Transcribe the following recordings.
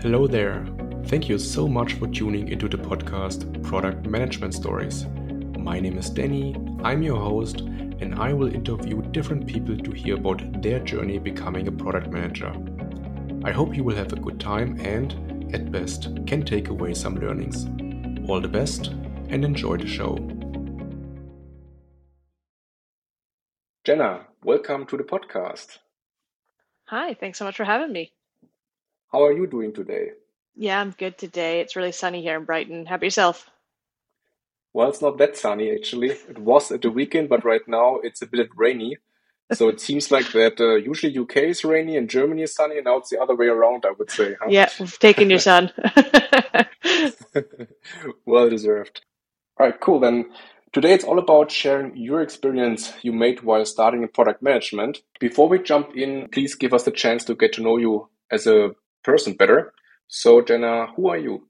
Hello there. Thank you so much for tuning into the podcast Product Management Stories. My name is Danny, I'm your host, and I will interview different people to hear about their journey becoming a product manager. I hope you will have a good time and, at best, can take away some learnings. All the best and enjoy the show. Janna, welcome to the podcast. Hi, thanks so much for having me. How are you doing today? Yeah, I'm good today. It's really sunny here in Brighton. How about yourself? Well, it's not that sunny actually. It was at the weekend, but right now it's a bit rainy. So it seems like that uh, usually UK is rainy and Germany is sunny, and now it's the other way around, I would say. Huh? Yeah, we've taken your sun. well deserved. All right, cool. Then today it's all about sharing your experience you made while starting in product management. Before we jump in, please give us the chance to get to know you as a person better. So, Janna, who are you?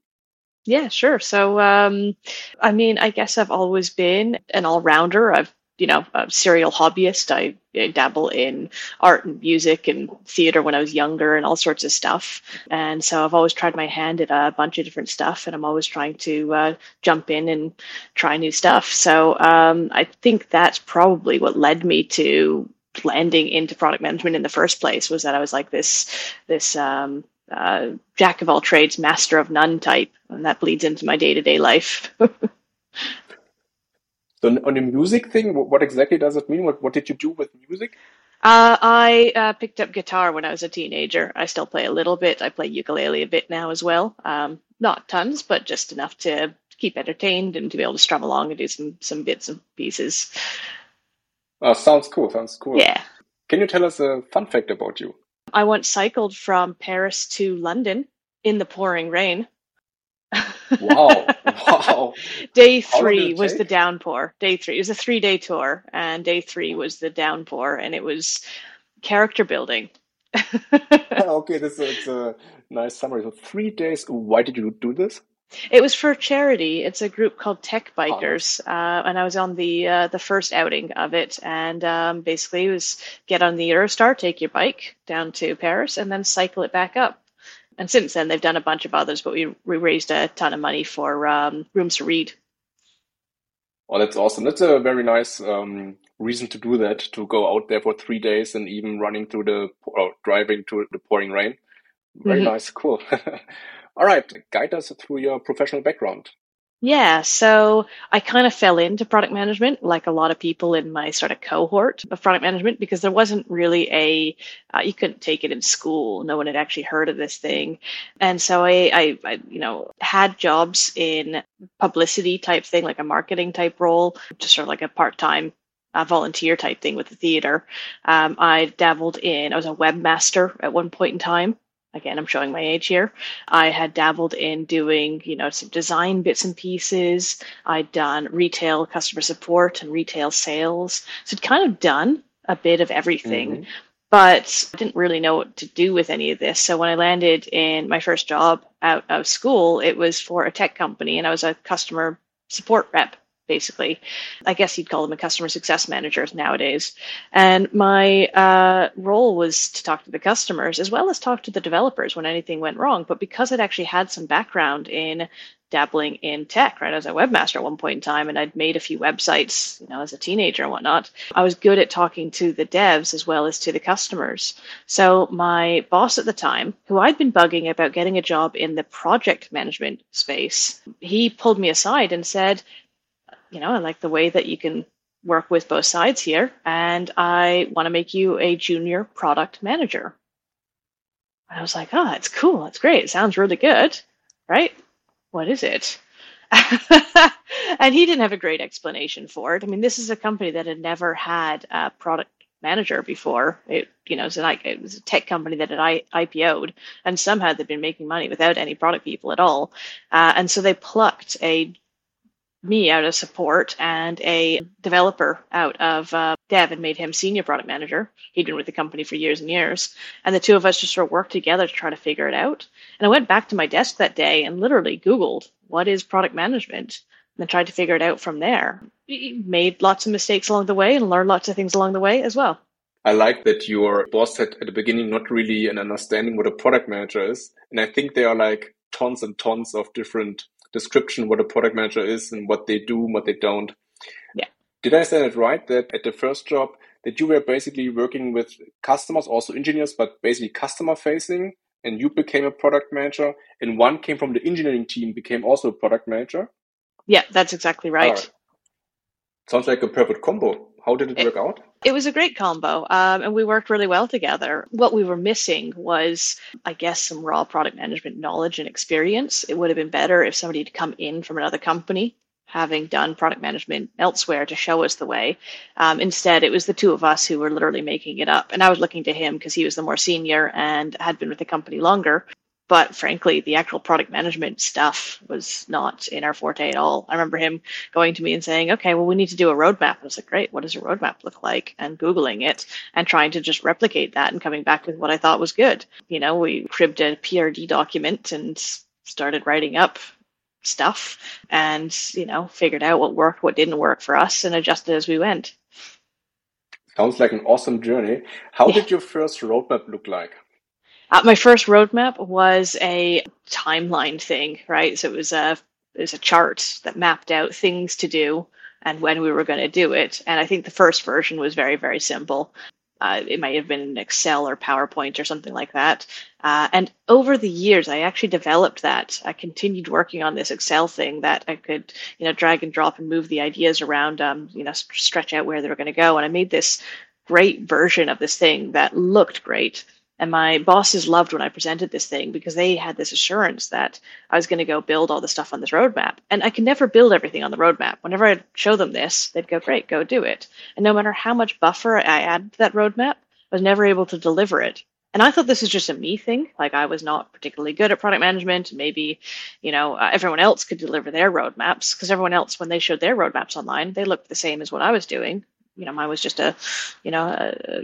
Yeah, sure. So, um, I mean, I guess I've always been an all rounder. I've, you know, a serial hobbyist. I, dabble in art and music and theater when I was younger and all sorts of stuff. And so I've always tried my hand at a bunch of different stuff and I'm always trying to uh, jump in and try new stuff. So um, I think that's probably what led me to landing into product management in the first place was that I was like this, this, um, uh, jack of all trades, master of none type, and that bleeds into my day to day life. so, on the music thing, what exactly does it mean? What what did you do with music? Uh, I uh, picked up guitar when I was a teenager. I still play a little bit. I play ukulele a bit now as well. Um, not tons, but just enough to keep entertained and to be able to strum along and do some some bits and pieces. Uh, sounds cool. Sounds cool. Yeah. Can you tell us a fun fact about you? I once cycled from Paris to London in the pouring rain. wow. Wow. day three was take? the downpour. Day three. It was a three day tour, and day three was the downpour, and it was character building. okay, this is a nice summary. So, three days. Why did you do this? It was for charity. It's a group called Tech Bikers, uh, and I was on the uh, the first outing of it. And um, basically, it was get on the Eurostar, take your bike down to Paris, and then cycle it back up. And since then, they've done a bunch of others, but we we raised a ton of money for um, Rooms to Read. Oh, that's awesome! That's a very nice um, reason to do that. To go out there for three days and even running through the or driving through the pouring rain. Very mm-hmm. nice, cool. All right, guide us through your professional background. Yeah, so I kind of fell into product management like a lot of people in my sort of cohort of product management because there wasn't really a, uh, you couldn't take it in school. No one had actually heard of this thing. And so I, I, I, you know, had jobs in publicity type thing, like a marketing type role, just sort of like a part time uh, volunteer type thing with the theater. Um, I dabbled in, I was a webmaster at one point in time again, I'm showing my age here. I had dabbled in doing, you know, some design bits and pieces. I'd done retail customer support and retail sales. So I'd kind of done a bit of everything. Mm-hmm. But I didn't really know what to do with any of this. So when I landed in my first job out of school, it was for a tech company and I was a customer support rep basically. I guess you'd call them a customer success managers nowadays. And my uh, role was to talk to the customers as well as talk to the developers when anything went wrong. But because I'd actually had some background in dabbling in tech, right? as a webmaster at one point in time, and I'd made a few websites, you know, as a teenager and whatnot. I was good at talking to the devs as well as to the customers. So my boss at the time, who I'd been bugging about getting a job in the project management space, he pulled me aside and said, you know, I like the way that you can work with both sides here, and I want to make you a junior product manager. I was like, oh, that's cool. That's great. It sounds really good, right? What is it? and he didn't have a great explanation for it. I mean, this is a company that had never had a product manager before. It, you know, it was, an, it was a tech company that had IPO'd, and somehow they'd been making money without any product people at all. Uh, and so they plucked a me out of support and a developer out of uh, dev and made him senior product manager. He'd been with the company for years and years. And the two of us just sort of worked together to try to figure it out. And I went back to my desk that day and literally Googled, what is product management? And tried to figure it out from there. He made lots of mistakes along the way and learned lots of things along the way as well. I like that your boss had at the beginning not really an understanding what a product manager is. And I think there are like tons and tons of different description what a product manager is and what they do, what they don't. Yeah. Did I say it right that at the first job that you were basically working with customers, also engineers, but basically customer facing, and you became a product manager, and one came from the engineering team, became also a product manager? Yeah, that's exactly right. right. Sounds like a perfect combo. How did it, it work out? It was a great combo, um, and we worked really well together. What we were missing was, I guess, some raw product management knowledge and experience. It would have been better if somebody had come in from another company having done product management elsewhere to show us the way. Um, instead, it was the two of us who were literally making it up. And I was looking to him because he was the more senior and had been with the company longer. But frankly, the actual product management stuff was not in our forte at all. I remember him going to me and saying, okay, well, we need to do a roadmap. I was like, great, what does a roadmap look like? And Googling it and trying to just replicate that and coming back with what I thought was good. You know, we cribbed a PRD document and started writing up stuff and, you know, figured out what worked, what didn't work for us and adjusted as we went. Sounds like an awesome journey. How yeah. did your first roadmap look like? Uh, my first roadmap was a timeline thing, right? So it was a it was a chart that mapped out things to do and when we were going to do it. And I think the first version was very very simple. Uh, it might have been in Excel or PowerPoint or something like that. Uh, and over the years, I actually developed that. I continued working on this Excel thing that I could, you know, drag and drop and move the ideas around, um, you know, stretch out where they were going to go. And I made this great version of this thing that looked great. And my bosses loved when I presented this thing because they had this assurance that I was going to go build all the stuff on this roadmap. And I can never build everything on the roadmap. Whenever I'd show them this, they'd go, great, go do it. And no matter how much buffer I added to that roadmap, I was never able to deliver it. And I thought this was just a me thing. Like I was not particularly good at product management. Maybe, you know, uh, everyone else could deliver their roadmaps because everyone else, when they showed their roadmaps online, they looked the same as what I was doing you know mine was just a you know a,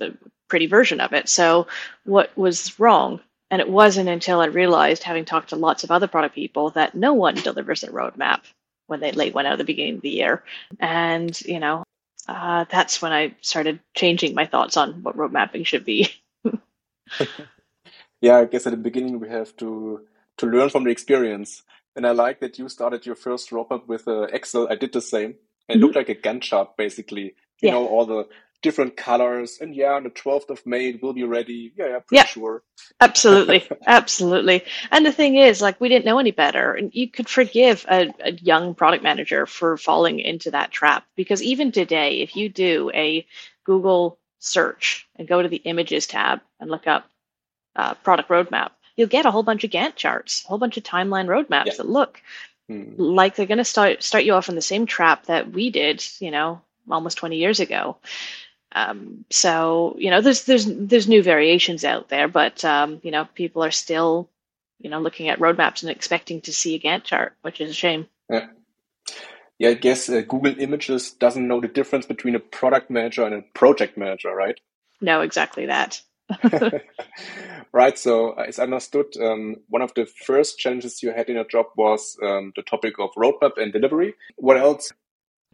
a, pretty version of it. So what was wrong? And it wasn't until I realized, having talked to lots of other product people, that no one delivers a roadmap when they late went out at the beginning of the year. And, you know, uh, that's when I started changing my thoughts on what road mapping should be. yeah, I guess at the beginning we have to to learn from the experience. And I like that you started your first roadmap with uh, Excel. I did the same. It mm-hmm. looked like a Gantt chart, basically. You yeah. know, all the different colors. And yeah, on the 12th of May, it will be ready. Yeah, yeah, pretty yeah, sure. absolutely. Absolutely. And the thing is, like, we didn't know any better. And you could forgive a, a young product manager for falling into that trap because even today, if you do a Google search and go to the images tab and look up uh, product roadmap, you'll get a whole bunch of Gantt charts, a whole bunch of timeline roadmaps yeah. that look hmm. like they're going to start start you off in the same trap that we did, you know, almost 20 years ago. Um, so you know, there's there's there's new variations out there, but um, you know, people are still you know looking at roadmaps and expecting to see a Gantt chart, which is a shame. Yeah, yeah. I guess uh, Google Images doesn't know the difference between a product manager and a project manager, right? No, exactly that. right. So, as understood, um, one of the first challenges you had in your job was um, the topic of roadmap and delivery. What else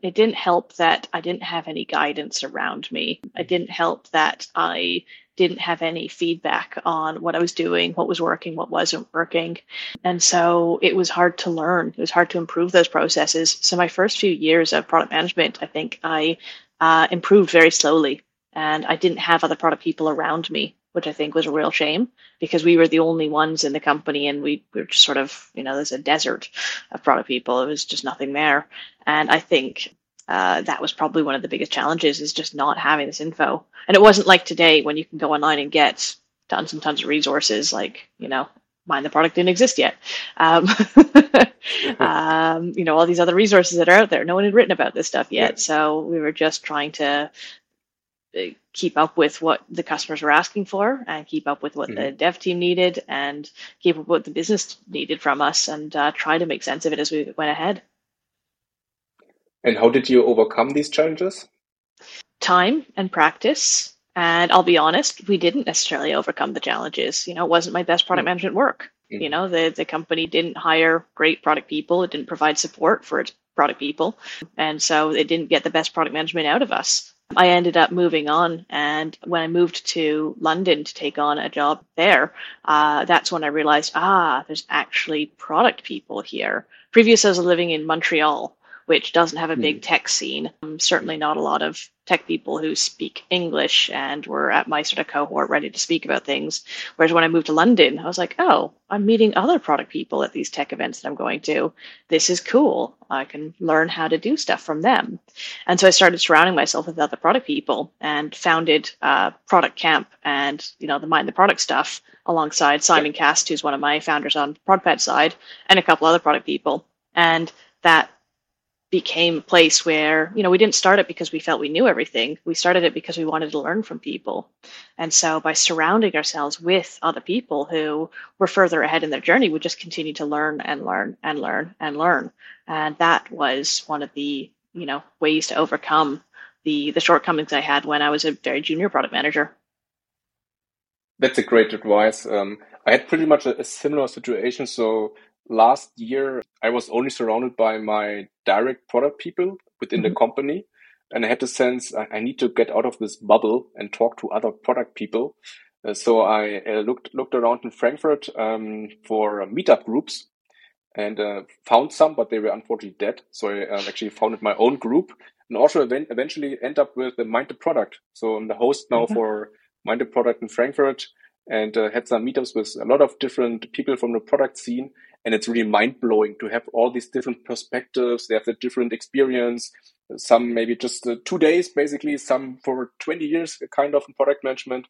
it didn't help that I didn't have any guidance around me. It didn't help that I didn't have any feedback on what I was doing, what was working, what wasn't working. And so it was hard to learn. It was hard to improve those processes. So my first few years of product management, I think I uh, improved very slowly and I didn't have other product people around me which I think was a real shame because we were the only ones in the company and we were just sort of, you know, there's a desert of product people. It was just nothing there. And I think uh, that was probably one of the biggest challenges is just not having this info. And it wasn't like today when you can go online and get tons and tons of resources like, you know, mind the product didn't exist yet. Um, um, you know, all these other resources that are out there. No one had written about this stuff yet. Yeah. So we were just trying to keep up with what the customers were asking for and keep up with what mm-hmm. the dev team needed and keep up with what the business needed from us and uh, try to make sense of it as we went ahead. And how did you overcome these challenges? Time and practice. And I'll be honest, we didn't necessarily overcome the challenges. You know, it wasn't my best product mm-hmm. management work. Mm-hmm. You know, the, the company didn't hire great product people. It didn't provide support for its product people. And so it didn't get the best product management out of us. I ended up moving on. And when I moved to London to take on a job there, uh, that's when I realized, ah, there's actually product people here. Previous, I was living in Montreal which doesn't have a big hmm. tech scene. Um, certainly not a lot of tech people who speak English and were at my sort of cohort ready to speak about things. Whereas when I moved to London, I was like, oh, I'm meeting other product people at these tech events that I'm going to. This is cool. I can learn how to do stuff from them. And so I started surrounding myself with other product people and founded uh, Product Camp and, you know, the Mind the Product stuff alongside Simon Cast, who's one of my founders on ProdPad side, and a couple other product people. And that became a place where you know we didn't start it because we felt we knew everything. We started it because we wanted to learn from people. And so by surrounding ourselves with other people who were further ahead in their journey we just continued to learn and learn and learn and learn. And that was one of the you know ways to overcome the the shortcomings i had when i was a very junior product manager. That's a great advice. Um, i had pretty much a, a similar situation. So last year I was only surrounded by my direct product people within mm-hmm. the company. And I had the sense I, need to get out of this bubble and talk to other product people. Uh, so I uh, looked looked around in Frankfurt um, for meetup groups and uh, found some, but they were unfortunately dead. So I um, actually founded my own group and also event- eventually end up with the Mind the Product. So I'm the host now mm-hmm. for Mind the Product in Frankfurt and uh, had some meetups with a lot of different people from the product scene and it's really mind blowing to have all these different perspectives. They have the different experience. Some maybe just uh, two days, basically. Some for 20 years, kind of in product management.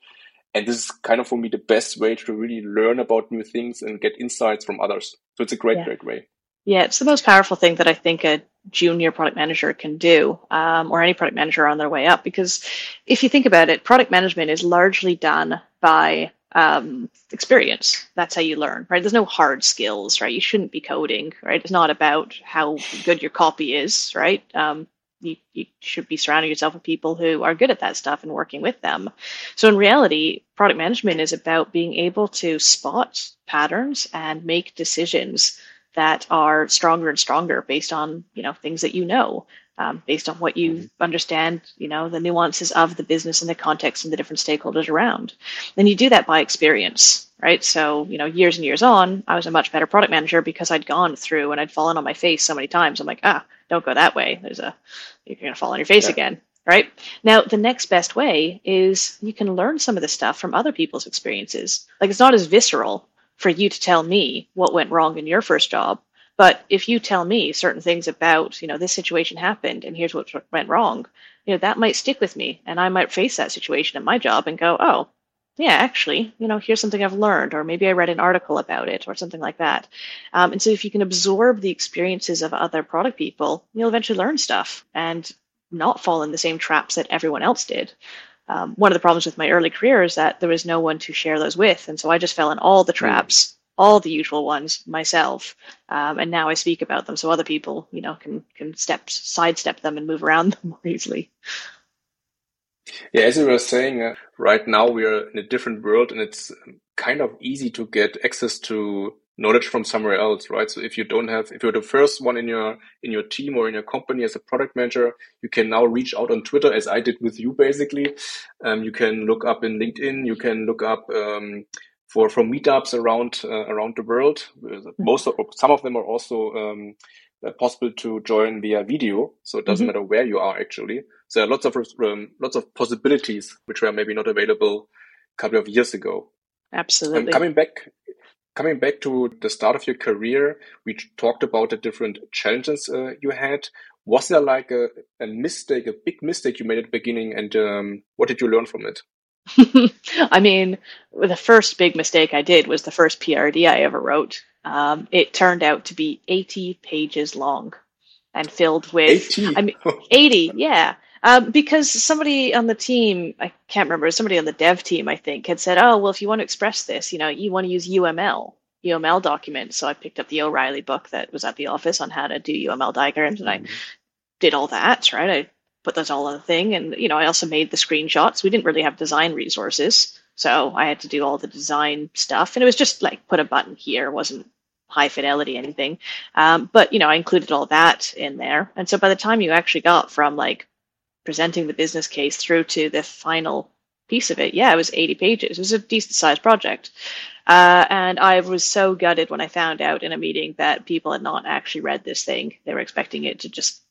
And this is kind of for me the best way to really learn about new things and get insights from others. So it's a great, yeah. great way. Yeah, it's the most powerful thing that I think a junior product manager can do, um, or any product manager on their way up. Because if you think about it, product management is largely done by um, experience. That's how you learn, right? There's no hard skills, right? You shouldn't be coding, right? It's not about how good your copy is, right? Um, you, you should be surrounding yourself with people who are good at that stuff and working with them. So in reality, product management is about being able to spot patterns and make decisions that are stronger and stronger based on you know things that you know um, based on what you mm-hmm. understand, you know, the nuances of the business and the context and the different stakeholders around. And you do that by experience, right? So, you know, years and years on, I was a much better product manager because I'd gone through and I'd fallen on my face so many times. I'm like, ah, don't go that way. There's a, you're going to fall on your face yeah. again. Right now, the next best way is you can learn some of the stuff from other people's experiences. Like it's not as visceral for you to tell me what went wrong in your first job but if you tell me certain things about, you know, this situation happened and here's what went wrong, you know, that might stick with me and I might face that situation at my job and go, oh, yeah, actually, you know, here's something I've learned, or maybe I read an article about it, or something like that. Um, and so, if you can absorb the experiences of other product people, you'll eventually learn stuff and not fall in the same traps that everyone else did. Um, one of the problems with my early career is that there was no one to share those with, and so I just fell in all the hmm. traps all the usual ones myself, um, and now I speak about them so other people, you know, can can step sidestep them and move around them more easily. Yeah, as you were saying, uh, right now we are in a different world, and it's kind of easy to get access to knowledge from somewhere else, right? So if you don't have, if you're the first one in your in your team or in your company as a product manager, you can now reach out on Twitter, as I did with you, basically. Um, you can look up in LinkedIn. You can look up um, for from meetups around uh, around the world. Mm-hmm. Most of, some of them are also um, uh, possible to join via video, so it doesn't mm-hmm. matter where you are actually. So there are lots of um, lots of possibilities which were maybe not available a couple of years ago. Absolutely. Um, coming back, coming back to the start of your career, we talked about the different challenges uh, you had. Was there like a, a mistake, a big mistake you made at the beginning, and um, what did you learn from it? I mean, the first big mistake I did was the first PRD I ever wrote. Um, it turned out to be 80 pages long and filled with, 80? I mean, 80, yeah. Um, because somebody on the team, I can't remember, somebody on the dev team, I think, had said, oh, well, if you want to express this, you know, you want to use UML, UML documents. So I picked up the O'Reilly book that was at the office on how to do UML diagrams and I mm-hmm. did all that, right? I put those all on the thing. And, you know, I also made the screenshots. We didn't really have design resources. So I had to do all the design stuff. And it was just like put a button here, it wasn't high fidelity anything. Um, but, you know, I included all that in there. And so by the time you actually got from like presenting the business case through to the final piece of it, yeah, it was 80 pages. It was a decent sized project. Uh, and I was so gutted when I found out in a meeting that people had not actually read this thing. They were expecting it to just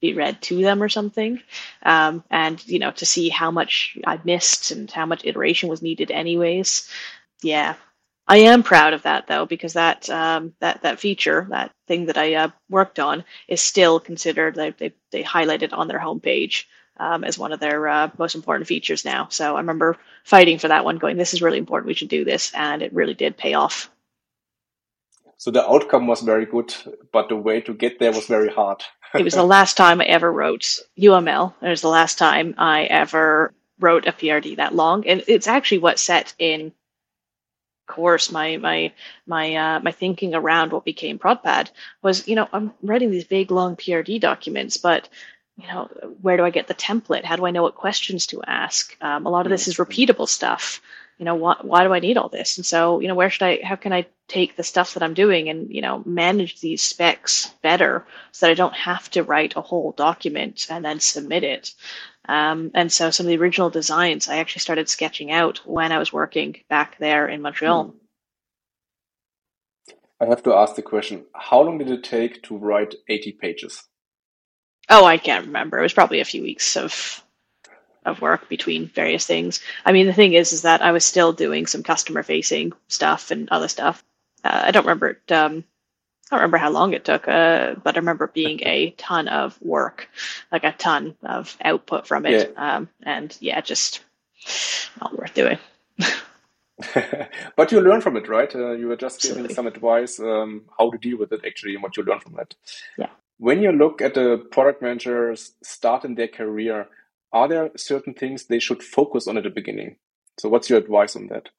be read to them or something. Um, and, you know, to see how much I missed and how much iteration was needed, anyways. Yeah. I am proud of that though, because that um, that that feature, that thing that I uh, worked on, is still considered. They they, they highlight it on their homepage um, as one of their uh, most important features now. So I remember fighting for that one, going, "This is really important. We should do this," and it really did pay off. So the outcome was very good, but the way to get there was very hard. it was the last time I ever wrote UML. It was the last time I ever wrote a PRD that long, and it's actually what set in course my my my uh, my thinking around what became ProdPad was you know I'm writing these big long PRD documents, but you know, where do I get the template? How do I know what questions to ask? Um, a lot of this is repeatable stuff. You know, why, why do I need all this? And so, you know, where should I, how can I take the stuff that I'm doing and, you know, manage these specs better so that I don't have to write a whole document and then submit it? Um, and so some of the original designs I actually started sketching out when I was working back there in Montreal. Hmm. I have to ask the question how long did it take to write 80 pages? Oh, I can't remember. It was probably a few weeks of of work between various things. I mean, the thing is, is that I was still doing some customer facing stuff and other stuff. Uh, I don't remember it. Um, I don't remember how long it took, uh, but I remember being a ton of work, like a ton of output from it. Yeah. Um, and yeah, just not worth doing. but you learn from it, right? Uh, you were just Absolutely. giving some advice um, how to deal with it actually and what you learn from that. Yeah. When you look at the product managers start in their career, are there certain things they should focus on at the beginning? So, what's your advice on that?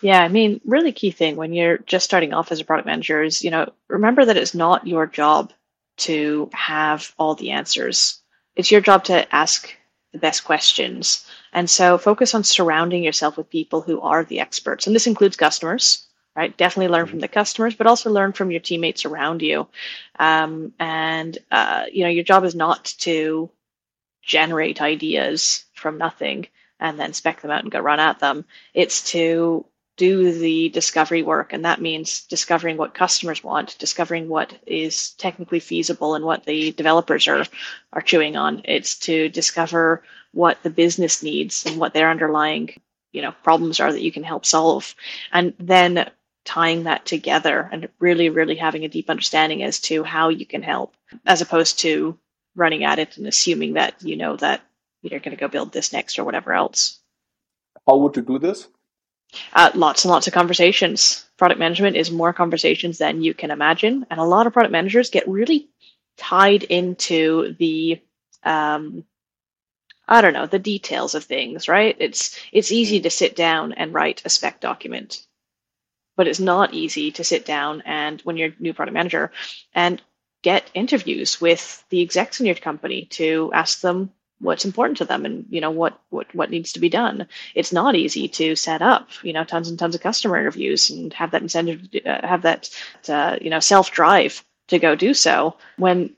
Yeah, I mean, really key thing when you're just starting off as a product manager is, you know, remember that it's not your job to have all the answers. It's your job to ask the best questions. And so focus on surrounding yourself with people who are the experts. And this includes customers right? Definitely learn from the customers, but also learn from your teammates around you. Um, and uh, you know, your job is not to generate ideas from nothing and then spec them out and go run at them. It's to do the discovery work, and that means discovering what customers want, discovering what is technically feasible and what the developers are are chewing on. It's to discover what the business needs and what their underlying you know problems are that you can help solve and then tying that together and really, really having a deep understanding as to how you can help, as opposed to running at it and assuming that you know that you're going to go build this next or whatever else. How would you do this? Uh, lots and lots of conversations. Product management is more conversations than you can imagine. And a lot of product managers get really tied into the um, I don't know, the details of things, right? It's it's easy to sit down and write a spec document but it's not easy to sit down and when you're a new product manager and get interviews with the execs in your company to ask them what's important to them and you know what what what needs to be done it's not easy to set up you know tons and tons of customer interviews and have that incentive uh, have that uh, you know self drive to go do so when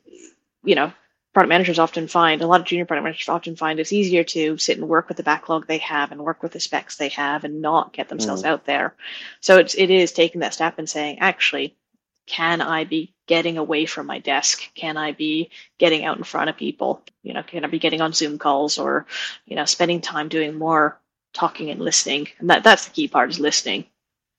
you know product managers often find, a lot of junior product managers often find it's easier to sit and work with the backlog they have and work with the specs they have and not get themselves mm. out there. So it's, it is taking that step and saying, actually, can I be getting away from my desk? Can I be getting out in front of people? You know, can I be getting on Zoom calls or, you know, spending time doing more talking and listening? And that, that's the key part is listening.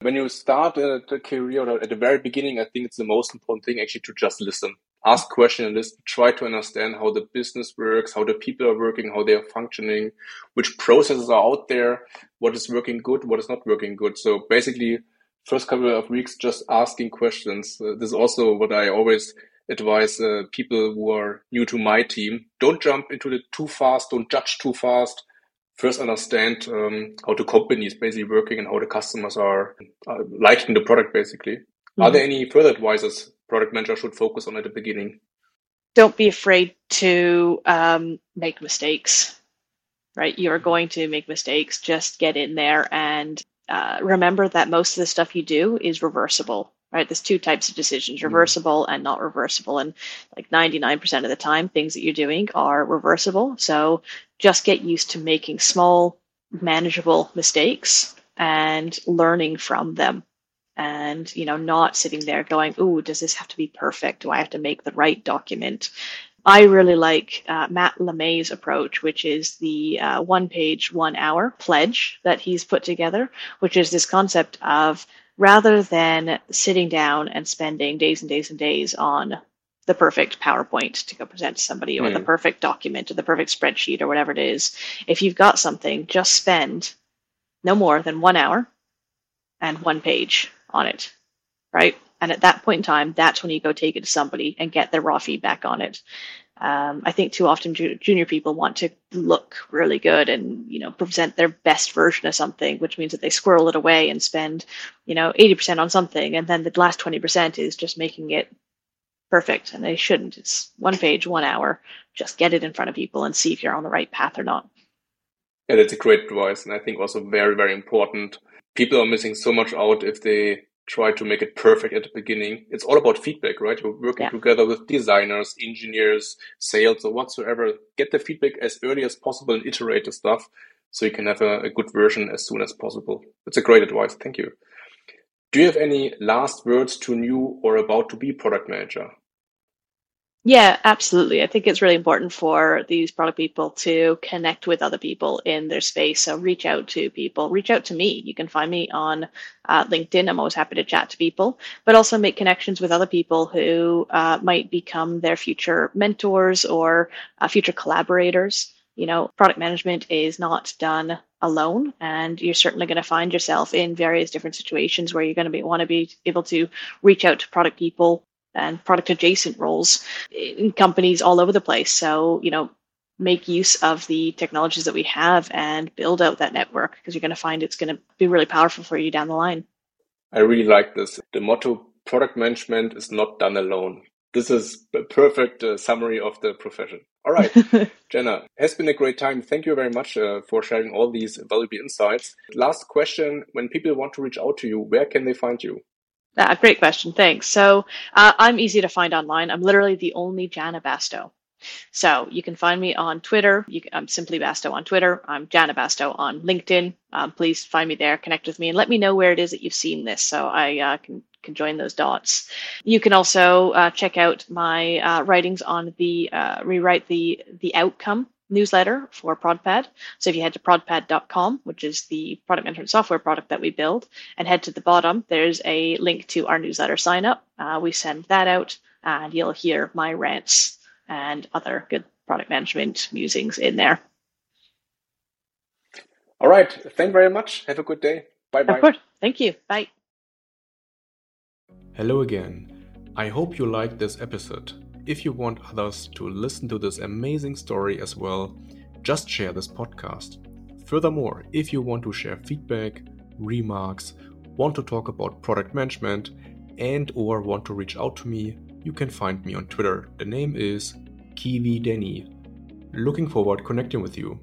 When you start uh, a, a career uh, at the very beginning, I think it's the most important thing actually to just listen. Ask questions and listen, try to understand how the business works, how the people are working, how they are functioning, which processes are out there, what is working good, what is not working good. So basically, first couple of weeks, just asking questions. Uh, this is also what I always advise uh, people who are new to my team. Don't jump into it too fast. Don't judge too fast first understand um, how the company is basically working and how the customers are uh, liking the product basically mm-hmm. are there any further advices product manager should focus on at the beginning don't be afraid to um, make mistakes right you are going to make mistakes just get in there and uh, remember that most of the stuff you do is reversible right? There's two types of decisions, reversible and not reversible. And like 99% of the time, things that you're doing are reversible. So just get used to making small, manageable mistakes and learning from them. And, you know, not sitting there going, oh, does this have to be perfect? Do I have to make the right document? I really like uh, Matt LeMay's approach, which is the uh, one page, one hour pledge that he's put together, which is this concept of rather than sitting down and spending days and days and days on the perfect PowerPoint to go present to somebody or mm. the hmm. perfect document or the perfect spreadsheet or whatever it is, if you've got something, just spend no more than one hour and one page on it, right? And at that point in time, that's when you go take it to somebody and get their raw feedback on it. Um, I think too often ju- junior people want to look really good and you know present their best version of something, which means that they squirrel it away and spend you know eighty percent on something, and then the last twenty percent is just making it perfect. And they shouldn't. It's one page, one hour. Just get it in front of people and see if you're on the right path or not. Yeah, that's a great advice, and I think also very very important. People are missing so much out if they try to make it perfect at the beginning. It's all about feedback, right? You're working yeah. together with designers, engineers, sales, or whatsoever. Get the feedback as early as possible and iterate the stuff so you can have a, a good version as soon as possible. It's a great advice. Thank you. Do you have any last words to new or about to be product manager? Yeah, absolutely. I think it's really important for these product people to connect with other people in their space. So reach out to people, reach out to me. You can find me on uh, LinkedIn. I'm always happy to chat to people, but also make connections with other people who uh, might become their future mentors or uh, future collaborators. You know, product management is not done alone, and you're certainly going to find yourself in various different situations where you're going to be want to be able to reach out to product people and product adjacent roles in companies all over the place. So, you know, make use of the technologies that we have and build out that network because you're going to find it's going to be really powerful for you down the line. I really like this. The motto product management is not done alone. This is a perfect uh, summary of the profession. All right, Janna, has been a great time. Thank you very much uh, for sharing all these valuable insights. Last question When people want to reach out to you, where can they find you? Ah, great question. Thanks. So uh, I'm easy to find online. I'm literally the only Janna Bastow. So you can find me on Twitter. Can, I'm simply Bastow on Twitter. I'm Janna Bastow on LinkedIn. Um, please find me there, connect with me, and let me know where it is that you've seen this, so I uh, can can join those dots. You can also uh, check out my uh, writings on the uh, rewrite the the outcome newsletter for ProdPad. So if you head to prodpad.com, which is the product management software product that we build, and head to the bottom, there's a link to our newsletter sign up. Uh, we send that out, and you'll hear my rants and other good product management musings in there. All right. Thank you very much. Have a good day. Bye bye. Of course. Thank you. Bye. Hello again. I hope you liked this episode. If you want others to listen to this amazing story as well, just share this podcast. Furthermore, if you want to share feedback, remarks, want to talk about product management, and or want to reach out to me, you can find me on Twitter. The name is Kiwi Denny. Looking forward connecting with you.